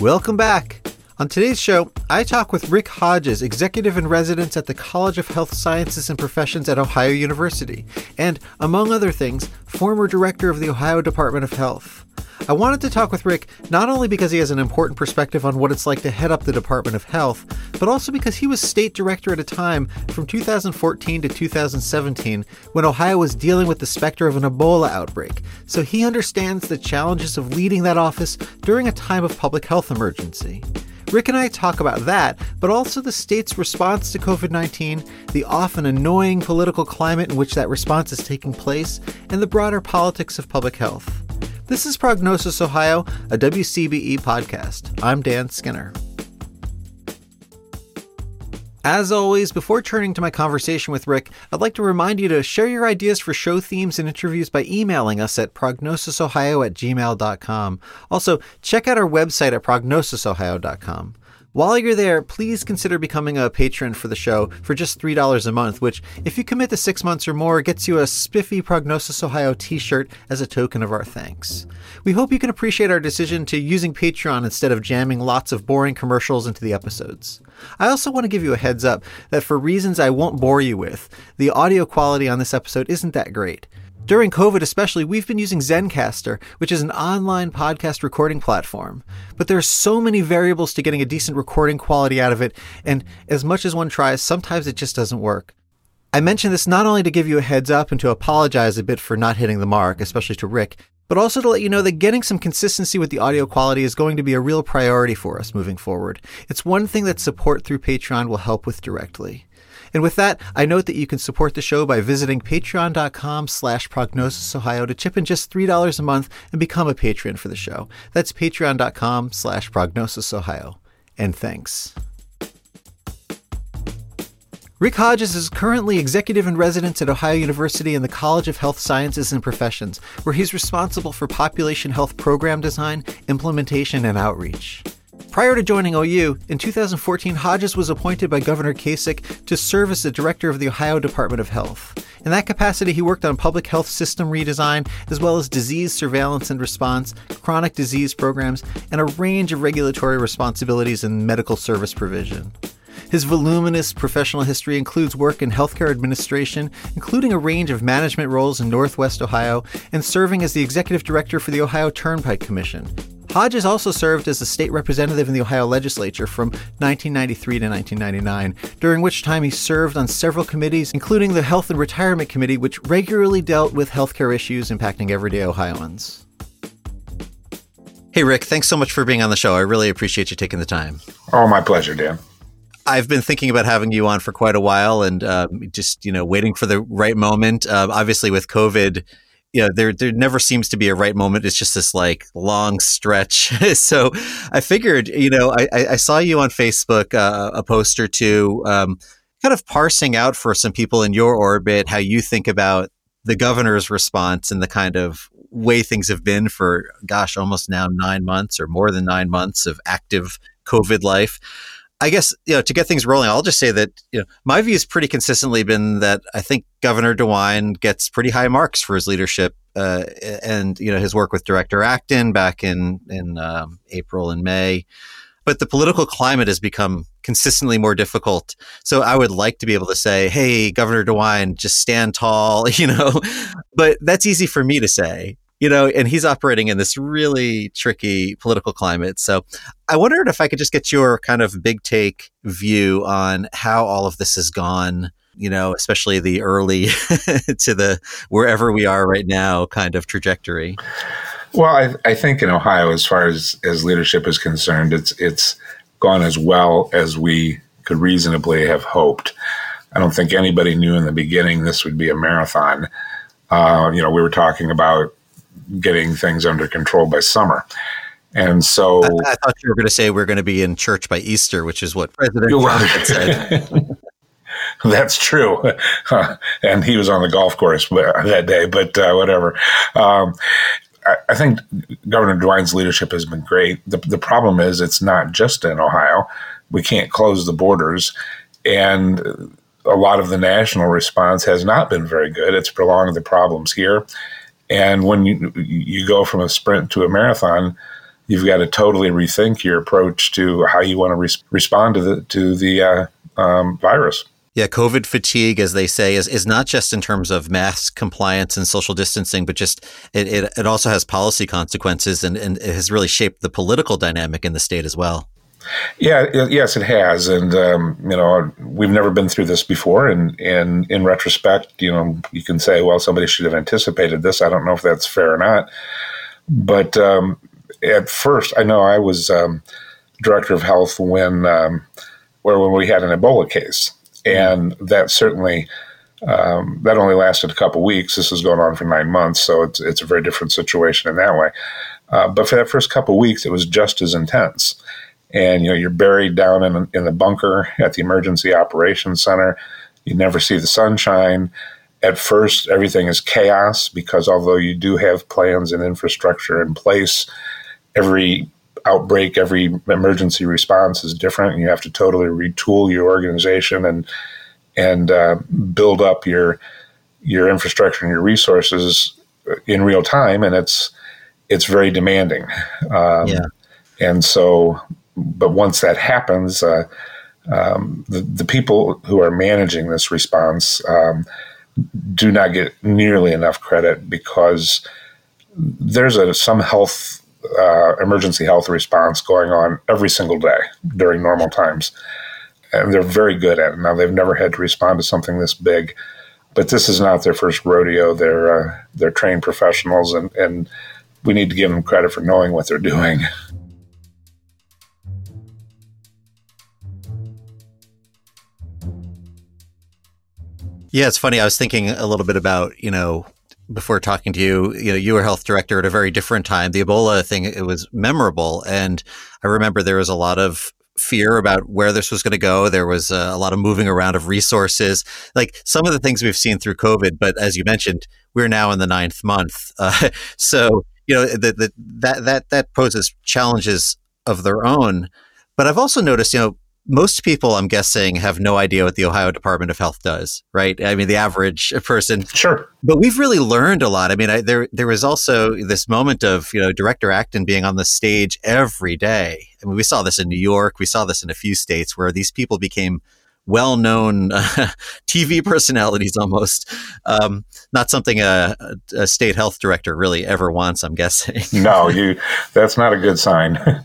Welcome back. On today's show, I talk with Rick Hodges, executive in residence at the College of Health Sciences and Professions at Ohio University, and, among other things, former director of the Ohio Department of Health. I wanted to talk with Rick not only because he has an important perspective on what it's like to head up the Department of Health, but also because he was state director at a time from 2014 to 2017 when Ohio was dealing with the specter of an Ebola outbreak, so he understands the challenges of leading that office during a time of public health emergency. Rick and I talk about that, but also the state's response to COVID 19, the often annoying political climate in which that response is taking place, and the broader politics of public health. This is Prognosis Ohio, a WCBE podcast. I'm Dan Skinner. As always, before turning to my conversation with Rick, I'd like to remind you to share your ideas for show themes and interviews by emailing us at prognosisohio at gmail.com. Also, check out our website at prognosisohio.com. While you're there, please consider becoming a patron for the show for just $3 a month, which, if you commit to six months or more, gets you a spiffy Prognosis Ohio t shirt as a token of our thanks. We hope you can appreciate our decision to using Patreon instead of jamming lots of boring commercials into the episodes. I also want to give you a heads up that for reasons I won't bore you with, the audio quality on this episode isn't that great. During COVID, especially, we've been using Zencastr, which is an online podcast recording platform. But there are so many variables to getting a decent recording quality out of it, and as much as one tries, sometimes it just doesn't work. I mention this not only to give you a heads up and to apologize a bit for not hitting the mark, especially to Rick, but also to let you know that getting some consistency with the audio quality is going to be a real priority for us moving forward. It's one thing that support through Patreon will help with directly. And with that, I note that you can support the show by visiting patreon.com slash prognosisohio to chip in just $3 a month and become a patron for the show. That's patreon.com slash prognosisohio. And thanks. Rick Hodges is currently executive in residence at Ohio University in the College of Health Sciences and Professions, where he's responsible for population health program design, implementation, and outreach. Prior to joining OU, in 2014, Hodges was appointed by Governor Kasich to serve as the director of the Ohio Department of Health. In that capacity, he worked on public health system redesign, as well as disease surveillance and response, chronic disease programs, and a range of regulatory responsibilities in medical service provision. His voluminous professional history includes work in healthcare administration, including a range of management roles in Northwest Ohio, and serving as the executive director for the Ohio Turnpike Commission. Hodges also served as a state representative in the Ohio legislature from 1993 to 1999, during which time he served on several committees, including the Health and Retirement Committee, which regularly dealt with healthcare issues impacting everyday Ohioans. Hey, Rick, thanks so much for being on the show. I really appreciate you taking the time. Oh, my pleasure, Dan. I've been thinking about having you on for quite a while and uh, just, you know, waiting for the right moment. Uh, obviously, with COVID, you know, there there never seems to be a right moment. It's just this like long stretch. so I figured, you know, I, I saw you on Facebook, uh, a post or two, um, kind of parsing out for some people in your orbit how you think about the governor's response and the kind of way things have been for, gosh, almost now nine months or more than nine months of active COVID life. I guess you know to get things rolling, I'll just say that you know my view has pretty consistently been that I think Governor DeWine gets pretty high marks for his leadership uh, and you know his work with Director Acton back in in um, April and May. But the political climate has become consistently more difficult. So I would like to be able to say, "Hey, Governor DeWine, just stand tall," you know. But that's easy for me to say you know, and he's operating in this really tricky political climate. So I wondered if I could just get your kind of big take view on how all of this has gone, you know, especially the early to the wherever we are right now kind of trajectory. Well, I, I think in Ohio, as far as, as leadership is concerned, it's it's gone as well as we could reasonably have hoped. I don't think anybody knew in the beginning this would be a marathon. Uh, you know, we were talking about getting things under control by summer. And so I, I thought you were going to say we're going to be in church by Easter, which is what President Trump had said. That's true. and he was on the golf course that day, but uh, whatever. Um, I, I, think Governor DeWine's leadership has been great. The, the problem is it's not just in Ohio. We can't close the borders. And a lot of the national response has not been very good. It's prolonged the problems here. And when you, you go from a sprint to a marathon, you've got to totally rethink your approach to how you want to re- respond to the to the uh, um, virus. Yeah, COVID fatigue, as they say, is, is not just in terms of mask compliance and social distancing, but just it, it, it also has policy consequences and, and it has really shaped the political dynamic in the state as well. Yeah, yes, it has, and um, you know we've never been through this before. And, and in retrospect, you know you can say, well, somebody should have anticipated this. I don't know if that's fair or not, but um, at first, I know I was um, director of health when um, where when we had an Ebola case, and that certainly um, that only lasted a couple weeks. This is going on for nine months, so it's it's a very different situation in that way. Uh, but for that first couple weeks, it was just as intense and you know you're buried down in, in the bunker at the emergency operations center. You never see the sunshine. At first everything is chaos because although you do have plans and infrastructure in place every outbreak every emergency response is different. And you have to totally retool your organization and and uh, build up your your infrastructure and your resources in real time. And it's it's very demanding. Um, yeah. and so but once that happens, uh, um, the, the people who are managing this response um, do not get nearly enough credit because there's a, some health uh, emergency health response going on every single day during normal times, and they're very good at it. Now they've never had to respond to something this big, but this is not their first rodeo. They're uh, they're trained professionals, and and we need to give them credit for knowing what they're doing. Yeah, it's funny. I was thinking a little bit about, you know, before talking to you, you know, you were health director at a very different time. The Ebola thing, it was memorable. And I remember there was a lot of fear about where this was going to go. There was uh, a lot of moving around of resources, like some of the things we've seen through COVID. But as you mentioned, we're now in the ninth month. Uh, so, you know, the, the, that, that, that poses challenges of their own. But I've also noticed, you know, most people, I'm guessing, have no idea what the Ohio Department of Health does, right? I mean, the average person. Sure. But we've really learned a lot. I mean, I, there there was also this moment of you know Director Acton being on the stage every day. I mean, we saw this in New York. We saw this in a few states where these people became well-known uh, TV personalities almost. Um, not something a, a, state health director really ever wants, I'm guessing. no, you. That's not a good sign.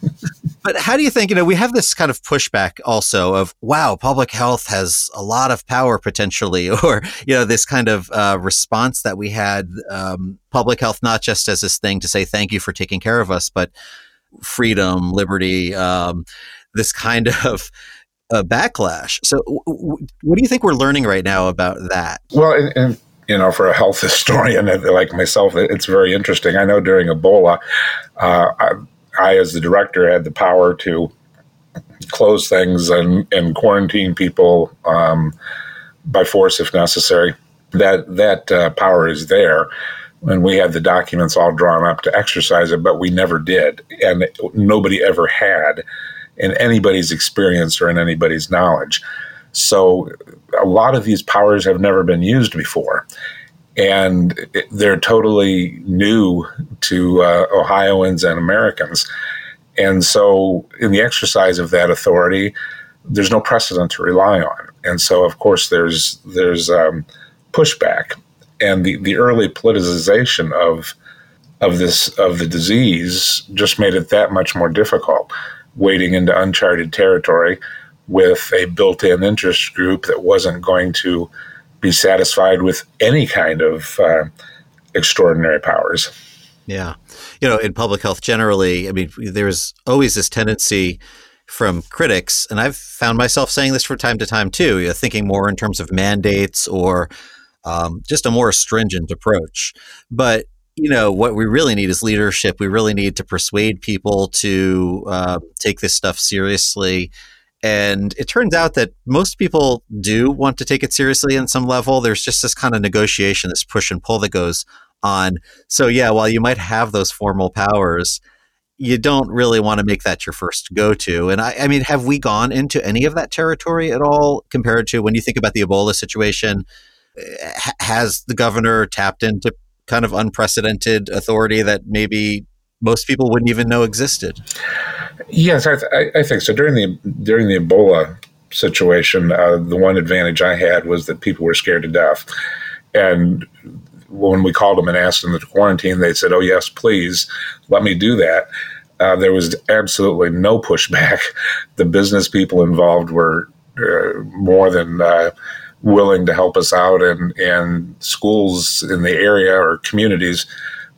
but how do you think? You know, we have this kind of pushback also of wow, public health has a lot of power potentially, or you know, this kind of uh, response that we had. Um, public health not just as this thing to say thank you for taking care of us, but freedom, liberty. Um, this kind of a backlash. So, w- w- what do you think we're learning right now about that? Well, and, and you know, for a health historian like myself, it's very interesting. I know during Ebola, uh, I, as the director, had the power to close things and, and quarantine people um, by force if necessary. That that uh, power is there, and we had the documents all drawn up to exercise it, but we never did, and nobody ever had in anybody's experience or in anybody's knowledge. So a lot of these powers have never been used before. And they're totally new to uh, Ohioans and Americans. And so, in the exercise of that authority, there's no precedent to rely on. And so, of course, there's there's um, pushback, and the, the early politicization of of this of the disease just made it that much more difficult wading into uncharted territory with a built in interest group that wasn't going to be satisfied with any kind of uh, extraordinary powers. Yeah. You know, in public health generally, I mean, there's always this tendency from critics, and I've found myself saying this from time to time too, you know, thinking more in terms of mandates or um, just a more stringent approach. But you know what we really need is leadership we really need to persuade people to uh, take this stuff seriously and it turns out that most people do want to take it seriously in some level. There's just this kind of negotiation this push and pull that goes on. So yeah while you might have those formal powers you don't really want to make that your first go-to. And I, I mean have we gone into any of that territory at all compared to when you think about the ebola situation? Has the governor tapped into kind of unprecedented authority that maybe most people wouldn't even know existed. Yes, I, th- I think so. During the during the Ebola situation, uh, the one advantage I had was that people were scared to death, and when we called them and asked them to quarantine, they said, "Oh yes, please, let me do that." Uh, there was absolutely no pushback. The business people involved were uh, more than uh, willing to help us out, and and schools in the area or communities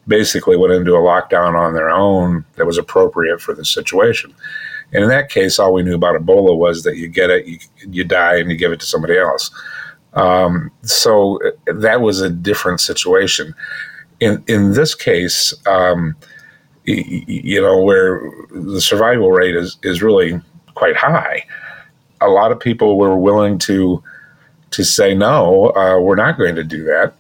basically went into a lockdown on their own that was appropriate for the situation. And in that case, all we knew about Ebola was that you get it, you, you die, and you give it to somebody else. Um, so uh, that was a different situation. In in this case, um, you know, where the survival rate is is really quite high, a lot of people were willing to to say no, uh, we're not going to do that.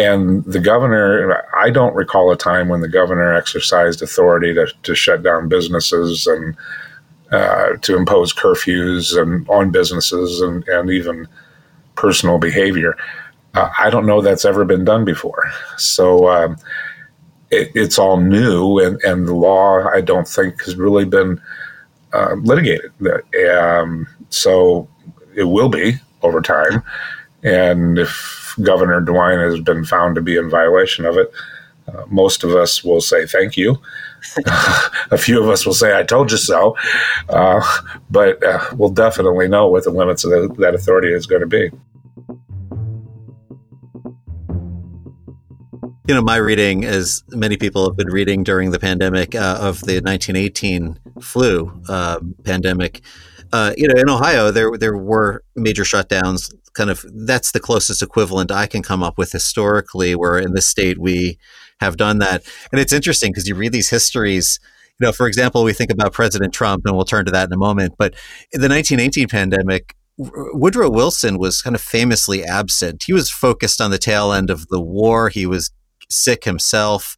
And the governor, I don't recall a time when the governor exercised authority to, to shut down businesses and uh, to impose curfews and on businesses and, and even personal behavior. Uh, I don't know that's ever been done before. So um, it, it's all new, and, and the law, I don't think, has really been uh, litigated. Um, so it will be over time. And if Governor DeWine has been found to be in violation of it, uh, most of us will say thank you. a few of us will say, I told you so. Uh, but uh, we'll definitely know what the limits of the, that authority is going to be. You know, my reading, as many people have been reading during the pandemic uh, of the 1918 flu uh, pandemic, uh, you know, in Ohio, there there were major shutdowns. Kind of that's the closest equivalent I can come up with historically, where in this state we have done that. And it's interesting because you read these histories. You know, for example, we think about President Trump, and we'll turn to that in a moment. But in the 1918 pandemic, Woodrow Wilson was kind of famously absent. He was focused on the tail end of the war. He was sick himself.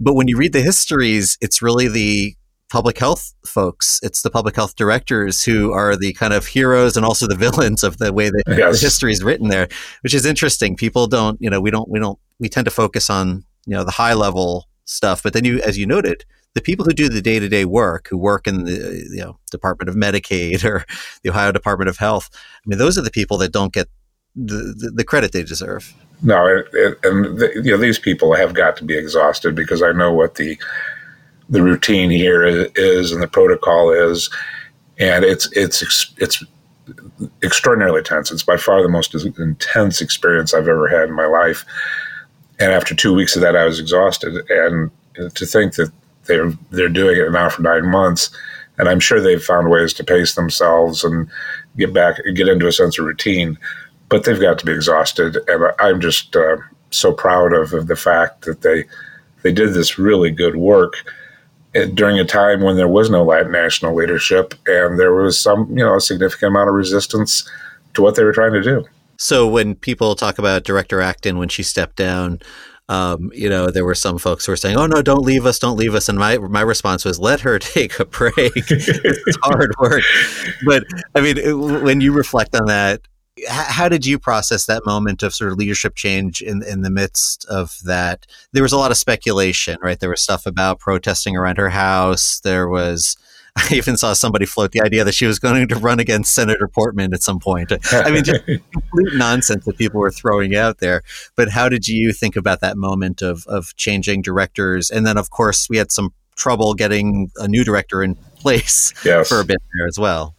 But when you read the histories, it's really the public health folks. It's the public health directors who are the kind of heroes and also the villains of the way that yes. the history is written there, which is interesting. People don't, you know, we don't, we don't, we tend to focus on, you know, the high level stuff. But then you, as you noted, the people who do the day to day work, who work in the you know Department of Medicaid or the Ohio Department of Health, I mean, those are the people that don't get the, the, the credit they deserve. No, it, and the, you know these people have got to be exhausted because I know what the the routine here is and the protocol is, and it's it's it's extraordinarily tense. It's by far the most intense experience I've ever had in my life. And after two weeks of that, I was exhausted. And to think that they're they're doing it now for nine months, and I'm sure they've found ways to pace themselves and get back get into a sense of routine but they've got to be exhausted. And I'm just uh, so proud of, of, the fact that they they did this really good work during a time when there was no Latin national leadership and there was some you know a significant amount of resistance to what they were trying to do. So when people talk about Director Acton when she stepped down. Um, you know, there were some folks who were saying, "Oh no, don't leave us, don't leave us," and my my response was, "Let her take a break. it's hard work." But I mean, when you reflect on that, how did you process that moment of sort of leadership change in in the midst of that? There was a lot of speculation, right? There was stuff about protesting around her house. There was I even saw somebody float the idea that she was going to run against Senator Portman at some point. I mean, just complete nonsense that people were throwing out there. But how did you think about that moment of of changing directors? And then, of course, we had some trouble getting a new director in place yes. for a bit there as well.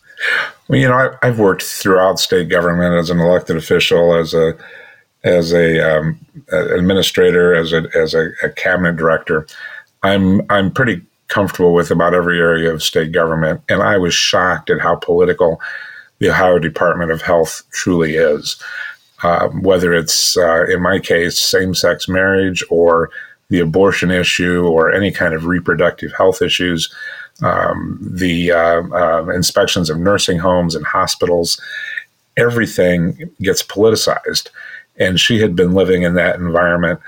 Well, you know, I, have worked throughout state government as an elected official, as a as a um, administrator, as a as a, a, cabinet director. I'm I'm pretty comfortable with about every area of state government, and I was shocked at how political the Ohio Department of Health truly is. Um, whether it's uh, in my case same-sex marriage or the abortion issue or any kind of reproductive health issues um, the uh, uh, inspections of nursing homes and hospitals, everything gets politicized. And she had been living in that environment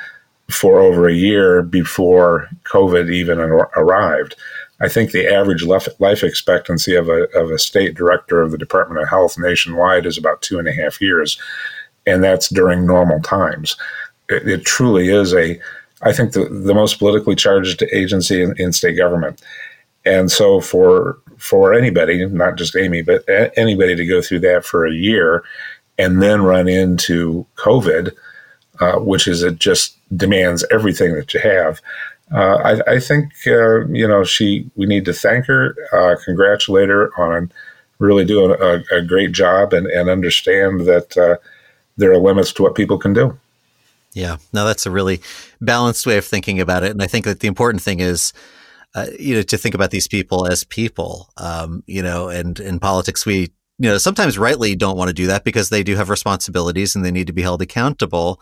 for over a year before COVID even arrived. I think the average life expectancy of a, of a state director of the Department of Health nationwide is about two and a half years, and that's during normal times. It, it truly is a I think, the, the most politically charged agency in, in state government. And so for for anybody, not just Amy, but anybody to go through that for a year and then run into COVID, uh, which is it just demands everything that you have. Uh, I, I, think uh, you know she. We need to thank her, uh, congratulate her on really doing a, a great job, and, and understand that uh, there are limits to what people can do. Yeah, no, that's a really balanced way of thinking about it, and I think that the important thing is. Uh, you know, to think about these people as people, um, you know, and in politics, we you know, sometimes rightly don't want to do that because they do have responsibilities and they need to be held accountable.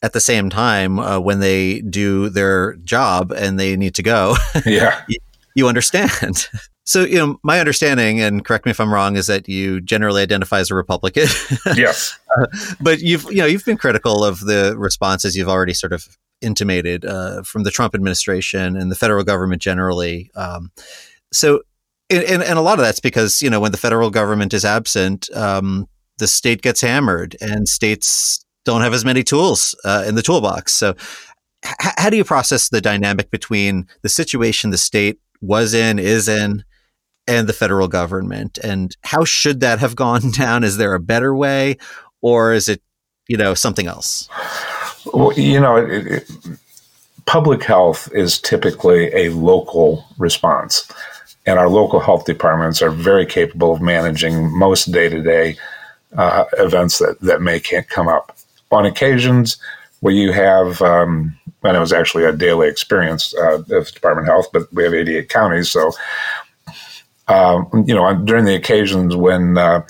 At the same time, uh, when they do their job and they need to go, yeah, you, you understand. So, you know, my understanding, and correct me if I'm wrong, is that you generally identify as a Republican. yes, uh, but you've you know you've been critical of the responses you've already sort of intimated uh, from the Trump administration and the federal government generally. Um, so, and, and, a lot of that's because you know when the federal government is absent, um, the state gets hammered, and states don't have as many tools uh, in the toolbox. So, h- how do you process the dynamic between the situation the state was in, is in, and the federal government, and how should that have gone down? Is there a better way, or is it you know something else? Well, you know, it, it, public health is typically a local response and our local health departments are very capable of managing most day to day events that, that may can't come up. On occasions where you have, um, and it was actually a daily experience uh, of Department of Health, but we have 88 counties, so um, you know during the occasions when uh,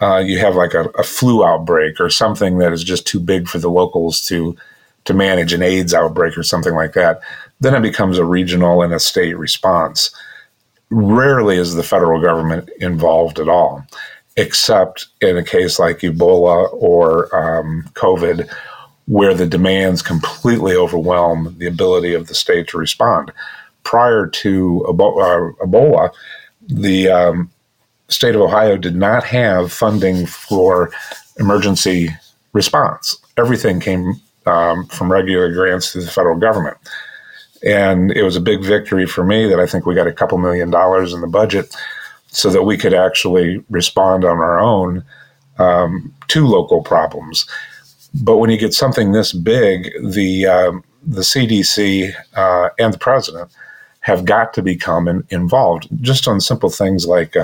uh, you have like a, a, flu outbreak or something that is just too big for the locals to to manage an AIDS outbreak or something like that, then it becomes a regional and a state response rarely is the federal government involved at all, except in a case like Ebola or um, COVID, where the demands completely overwhelm the ability of the state to respond. Prior to uh, Ebola, the um, state of Ohio did not have funding for emergency response. Everything came um, from regular grants to the federal government. And it was a big victory for me that I think we got a couple million dollars in the budget so that we could actually respond on our own um, to local problems. But when you get something this big, the um, the CDC uh, and the president have got to become in, involved just on simple things like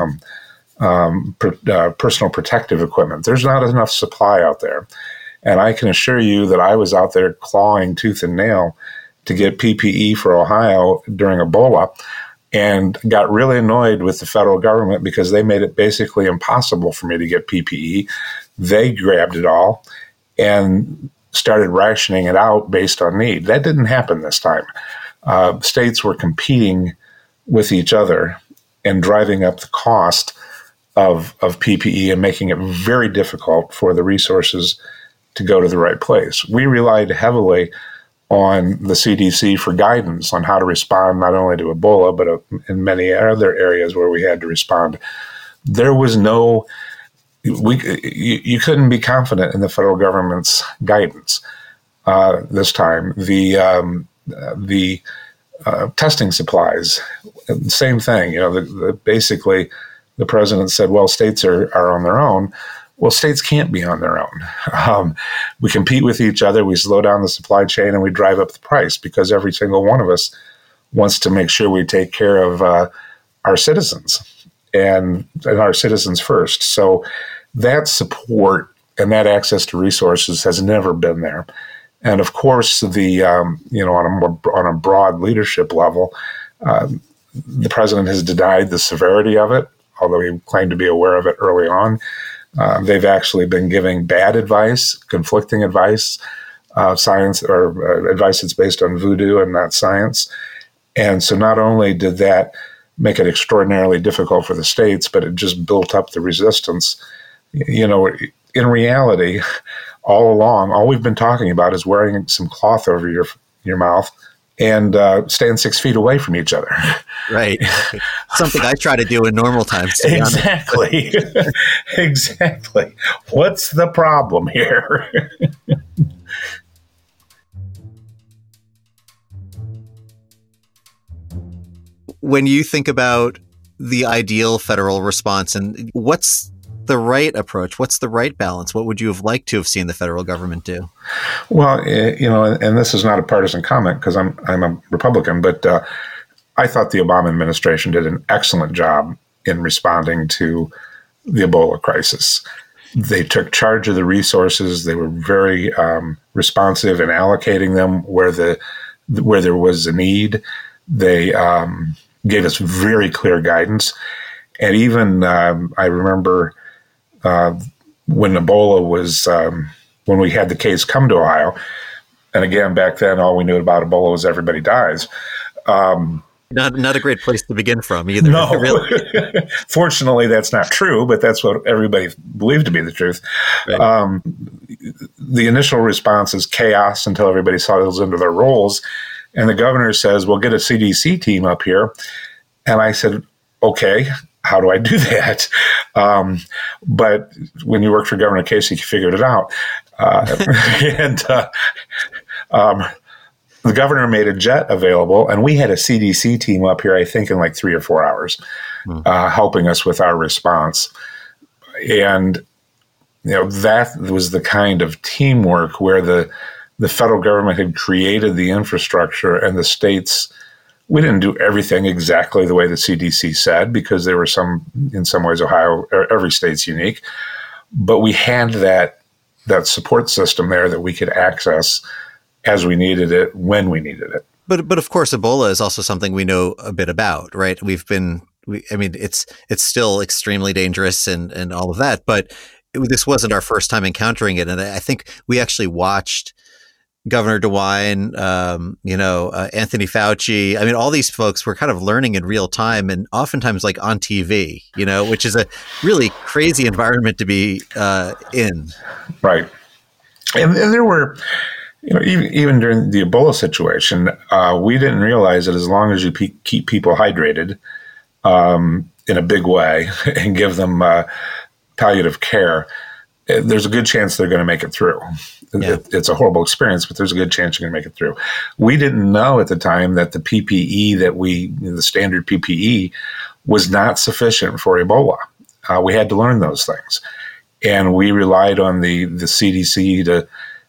um, uh, personal protective equipment. There's not enough supply out there. And I can assure you that I was out there clawing tooth and nail to get PPE for Ohio during Ebola and got really annoyed with the federal government because they made it basically impossible for me to get PPE. They grabbed it all and started rationing it out based on need. That didn't happen this time. Uh, states were competing with each other and driving up the cost of, of PPE and making it very difficult for the resources to go to the right place. We relied heavily on the CDC for guidance on how to respond not only to Ebola, but uh, in many other areas where we had to respond. There was no, we, you, you couldn't be confident in the federal government's guidance uh, this time. The, um, the uh, testing supplies, same thing. You know, the, the, basically, the president said, well, states are, are on their own. Well, states can't be on their own. Um, we compete with each other, we slow down the supply chain, and we drive up the price because every single one of us wants to make sure we take care of uh, our citizens and, and our citizens first. So that support and that access to resources has never been there. And of course, the um, you know on a more on a broad leadership level, um, the president has denied the severity of it, although he claimed to be aware of it early on. Uh, they've actually been giving bad advice, conflicting advice, uh, science or uh, advice that's based on voodoo and not science. And so not only did that make it extraordinarily difficult for the states, but it just built up the resistance. You know, in reality, all along, all we've been talking about is wearing some cloth over your your mouth and uh, stand six feet away from each other. Right. Something I try to do in normal times. exactly. exactly. What's the problem here? when you think about the ideal federal response and what's the right approach? What's the right balance? What would you have liked to have seen the federal government do? Well, eh, you know, and this is not a partisan comment because I'm I'm a Republican, but uh, I thought the Obama administration did an excellent job in responding to the Ebola crisis. They took charge of the resources. They were very um, responsive in allocating them where the where there was a need. They um, gave us very clear guidance, and even um, I remember when Ebola was um, when we had the case come to Ohio, and again back then all we knew about Ebola was everybody dies. Um, not not a great place to begin from either. No, really. fortunately, that's not true, but that's what everybody believed to be the truth. Right. Um, the initial response is chaos until everybody settles into their roles, and the governor says, "We'll get a CDC team up here," and I said, "Okay." How do I do that? Um, but when you worked for Governor Kasich, you figured it out. Uh, and uh, um, the governor made a jet available, and we had a CDC team up here, I think, in like three or four hours, mm. uh, helping us with our response. And you know that was the kind of teamwork where the the federal government had created the infrastructure, and the states. We didn't do everything exactly the way the CDC said because there were some, in some ways, Ohio, er, every state's unique, but we had that that support system there that we could access as we needed it when we needed it. But but of course, Ebola is also something we know a bit about, right? We've been, we, I mean, it's it's still extremely dangerous and and all of that, but this wasn't our first time encountering it, and I think we actually watched. Governor DeWine, um, you know, uh, Anthony Fauci. I mean, all these folks were kind of learning in real time and oftentimes like on TV, you know, which is a really crazy environment to be uh, in. Right. And, and there were, you know, even, even during the Ebola situation, uh, we didn't realize that as long as you pe- keep people hydrated um, in a big way and give them uh, palliative care, eh, there's a good chance they're going to make it through. Yeah. It, it's a horrible experience, but there's a good chance you're going to make it through. We didn't know at the time that the PPE that we, the standard PPE, was not sufficient for Ebola. Uh, we had to learn those things, and we relied on the the CDC to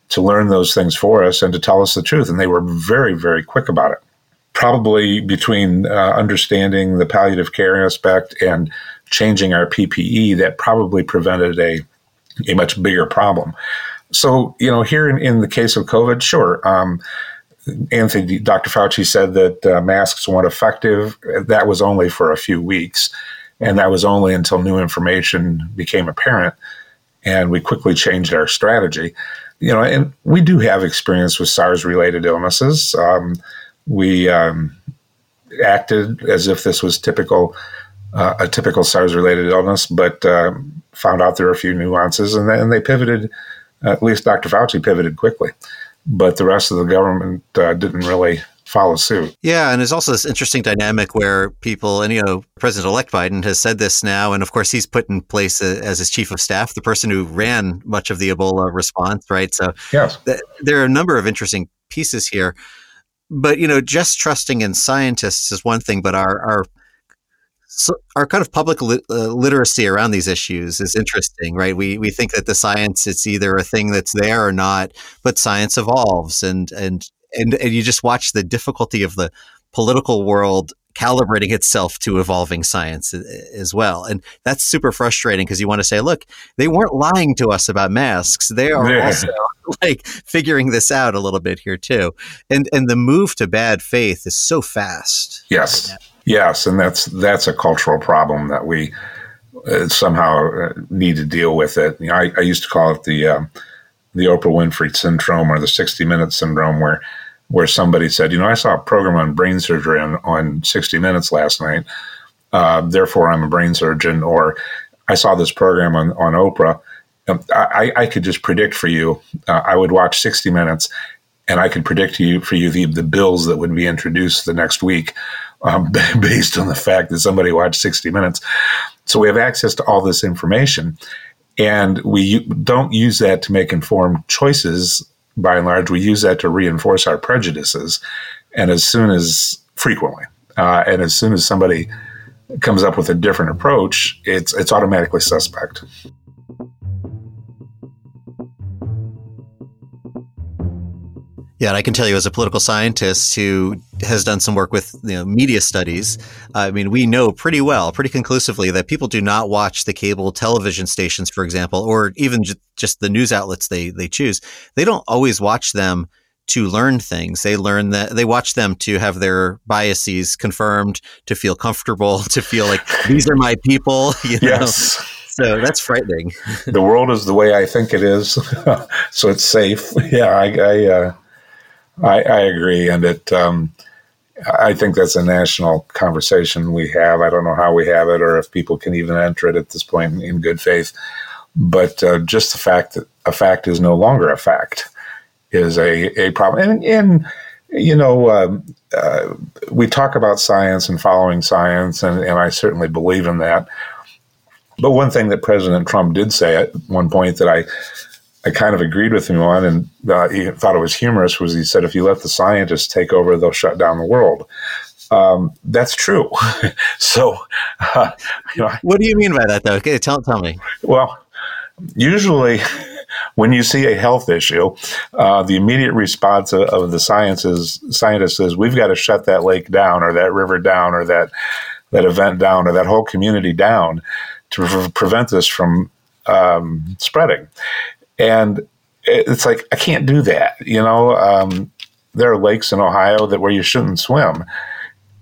to learn those things for us and to tell us the truth. And they were very, very quick about it. Probably between uh, understanding the palliative care aspect and changing our PPE, that probably prevented a, a much bigger problem. So, you know, here in, in the case of COVID, sure. Um, Anthony, Dr. Fauci said that uh, masks weren't effective. That was only for a few weeks. And that was only until new information became apparent. And we quickly changed our strategy you know, and we do have experience with SARS related illnesses. Um, we um, acted as if this was typical, uh, a typical SARS related illness, but uh, found out there are a few nuances, and then they pivoted. At least Dr. Fauci pivoted quickly, but the rest of the government uh, didn't really follow suit. Yeah, and there's also this interesting dynamic where people, and you know, President-elect Biden has said this now, and of course he's put in place a, as his chief of staff the person who ran much of the Ebola response, right? So yes, th- there are a number of interesting pieces here, but you know, just trusting in scientists is one thing, but our our so our kind of public li- uh, literacy around these issues is interesting, right? We we think that the science it's either a thing that's there or not, but science evolves, and and and, and you just watch the difficulty of the political world calibrating itself to evolving science as well. And that's super frustrating because you want to say, look, they weren't lying to us about masks. They are yeah. also like figuring this out a little bit here too. And and the move to bad faith is so fast. Yes. Right yes, and that's that's a cultural problem that we uh, somehow uh, need to deal with it. You know, I, I used to call it the um, the Oprah Winfrey syndrome or the 60 Minutes syndrome, where where somebody said, you know, I saw a program on brain surgery on, on 60 Minutes last night. Uh, therefore, I'm a brain surgeon. Or I saw this program on, on Oprah. Um, I, I could just predict for you. Uh, I would watch 60 Minutes and I could predict you for you the, the bills that would be introduced the next week um, based on the fact that somebody watched 60 Minutes. So we have access to all this information. And we don't use that to make informed choices by and large. We use that to reinforce our prejudices. And as soon as frequently, Uh, and as soon as somebody comes up with a different approach, it's it's automatically suspect. Yeah, and I can tell you as a political scientist who has done some work with you know, media studies, I mean, we know pretty well, pretty conclusively that people do not watch the cable television stations, for example, or even just, just the news outlets they, they choose. They don't always watch them to learn things. They learn that they watch them to have their biases confirmed, to feel comfortable, to feel like these are my people. You know? Yes. So that's frightening. the world is the way I think it is, so it's safe. Yeah, I, I uh, I, I agree, and it. Um, I think that's a national conversation we have. I don't know how we have it, or if people can even enter it at this point in good faith. But uh, just the fact that a fact is no longer a fact is a, a problem. And, and you know, um, uh, we talk about science and following science, and, and I certainly believe in that. But one thing that President Trump did say at one point that I I kind of agreed with him on, and uh, he thought it was humorous. Was he said, "If you let the scientists take over, they'll shut down the world." Um, that's true. so, uh, you know, what do you mean by that, though? Okay, tell tell me. Well, usually. When you see a health issue, uh, the immediate response of, of the sciences scientists is, "We've got to shut that lake down, or that river down, or that that event down, or that whole community down to pre- prevent this from um, spreading." And it's like, I can't do that. You know, um, there are lakes in Ohio that where you shouldn't swim.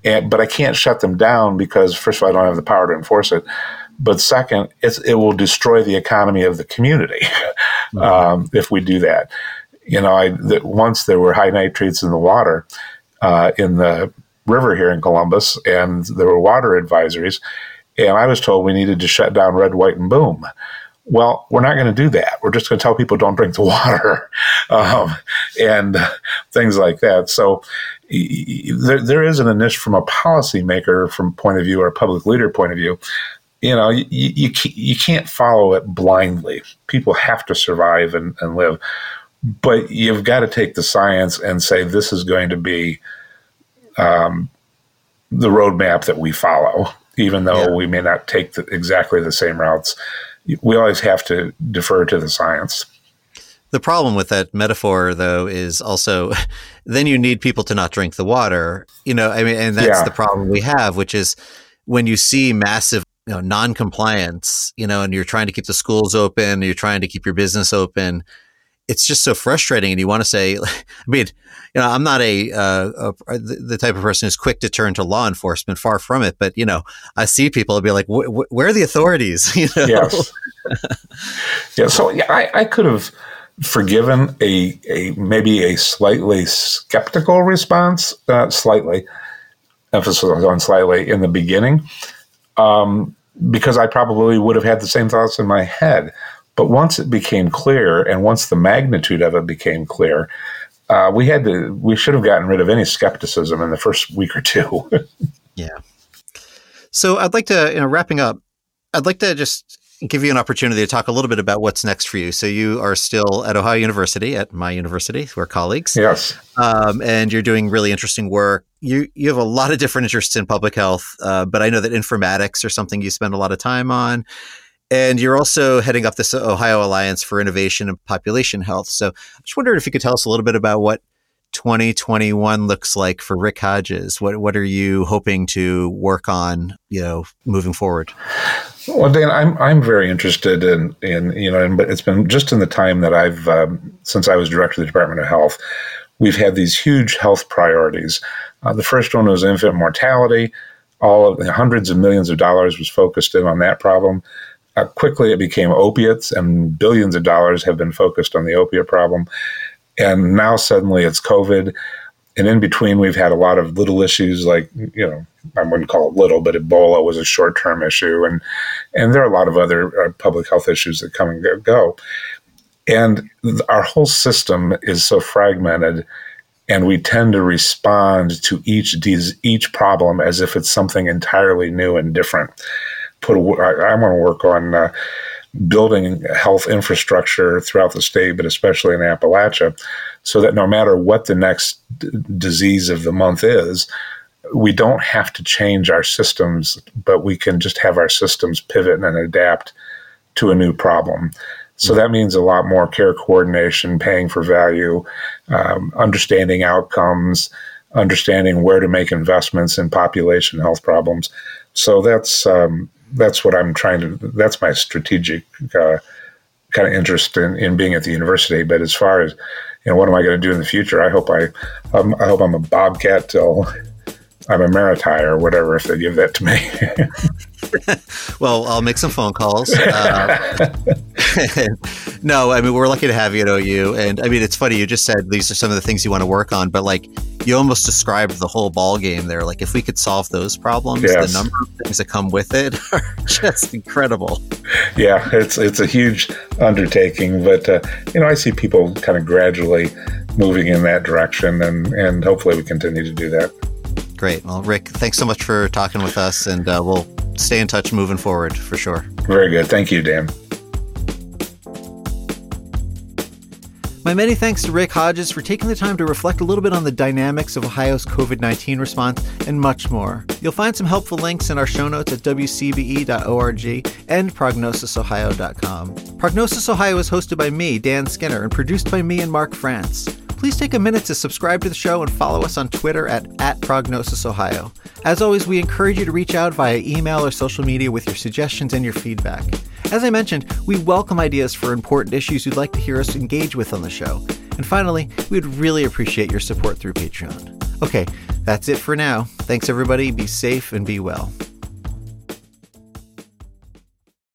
And, but I can't shut them down because, first of all, I don't have the power to enforce it. But second, it will destroy the economy of the community mm-hmm. um, if we do that. You know, I, that once there were high nitrates in the water uh, in the river here in Columbus, and there were water advisories, and I was told we needed to shut down red, white, and boom. Well, we're not going to do that. We're just going to tell people don't drink the water um, and things like that. So there, there is an initiative from a policymaker from point of view or a public leader point of view. You know, you, you, you can't follow it blindly. People have to survive and, and live. But you've got to take the science and say this is going to be um, the roadmap that we follow, even though yeah. we may not take the, exactly the same routes we always have to defer to the science. The problem with that metaphor, though, is also then you need people to not drink the water. You know, I mean, and that's yeah. the problem we have, which is when you see massive you know, non-compliance, you know, and you're trying to keep the schools open, you're trying to keep your business open. It's just so frustrating, and you want to say, I mean, you know, I'm not a, uh, a, the type of person who's quick to turn to law enforcement. Far from it. But you know, I see people be like, "Where are the authorities?" You know? Yes. yeah. So yeah, I, I could have forgiven a a maybe a slightly skeptical response, uh, slightly emphasis on slightly in the beginning, um, because I probably would have had the same thoughts in my head. But once it became clear, and once the magnitude of it became clear, uh, we had to we should have gotten rid of any skepticism in the first week or two. yeah. So I'd like to, you know, wrapping up, I'd like to just give you an opportunity to talk a little bit about what's next for you. So you are still at Ohio University, at my university, we're colleagues. Yes. Um, and you're doing really interesting work. You you have a lot of different interests in public health, uh, but I know that informatics are something you spend a lot of time on. And you're also heading up this Ohio Alliance for Innovation and Population Health. So I just wondered if you could tell us a little bit about what 2021 looks like for Rick Hodges. What what are you hoping to work on, you know, moving forward? Well, Dan, I'm I'm very interested in in you know, but it's been just in the time that I've um, since I was director of the Department of Health, we've had these huge health priorities. Uh, the first one was infant mortality. All of the hundreds of millions of dollars was focused in on that problem. Uh, quickly, it became opiates, and billions of dollars have been focused on the opiate problem. And now suddenly it's COVID. And in between, we've had a lot of little issues like, you know, I wouldn't call it little, but Ebola was a short term issue. And, and there are a lot of other uh, public health issues that come and go. And our whole system is so fragmented and we tend to respond to each each problem as if it's something entirely new and different put. A, I, I want to work on uh, building health infrastructure throughout the state, but especially in Appalachia, so that no matter what the next d- disease of the month is, we don't have to change our systems, but we can just have our systems pivot and adapt to a new problem. So that means a lot more care coordination, paying for value, um, understanding outcomes, understanding where to make investments in population health problems. So that's um, that's what I'm trying to. That's my strategic uh, kind of interest in, in being at the university. But as far as you know, what am I going to do in the future? I hope I um, I hope I'm a bobcat till I'm a Maritire or whatever if they give that to me. well, I'll make some phone calls. Uh, no, I mean we're lucky to have you at OU, and I mean it's funny. You just said these are some of the things you want to work on, but like you almost described the whole ball game there. Like if we could solve those problems, yes. the number of things that come with it are just incredible. Yeah, it's it's a huge undertaking, but uh, you know I see people kind of gradually moving in that direction, and and hopefully we continue to do that. Great. Well, Rick, thanks so much for talking with us, and uh, we'll stay in touch moving forward for sure. Very good. Thank you, Dan. My many thanks to Rick Hodges for taking the time to reflect a little bit on the dynamics of Ohio's COVID 19 response and much more. You'll find some helpful links in our show notes at wcbe.org and prognosisohio.com. Prognosis Ohio is hosted by me, Dan Skinner, and produced by me and Mark France please take a minute to subscribe to the show and follow us on Twitter at, at PrognosisOhio. As always, we encourage you to reach out via email or social media with your suggestions and your feedback. As I mentioned, we welcome ideas for important issues you'd like to hear us engage with on the show. And finally, we'd really appreciate your support through Patreon. Okay, that's it for now. Thanks, everybody. Be safe and be well.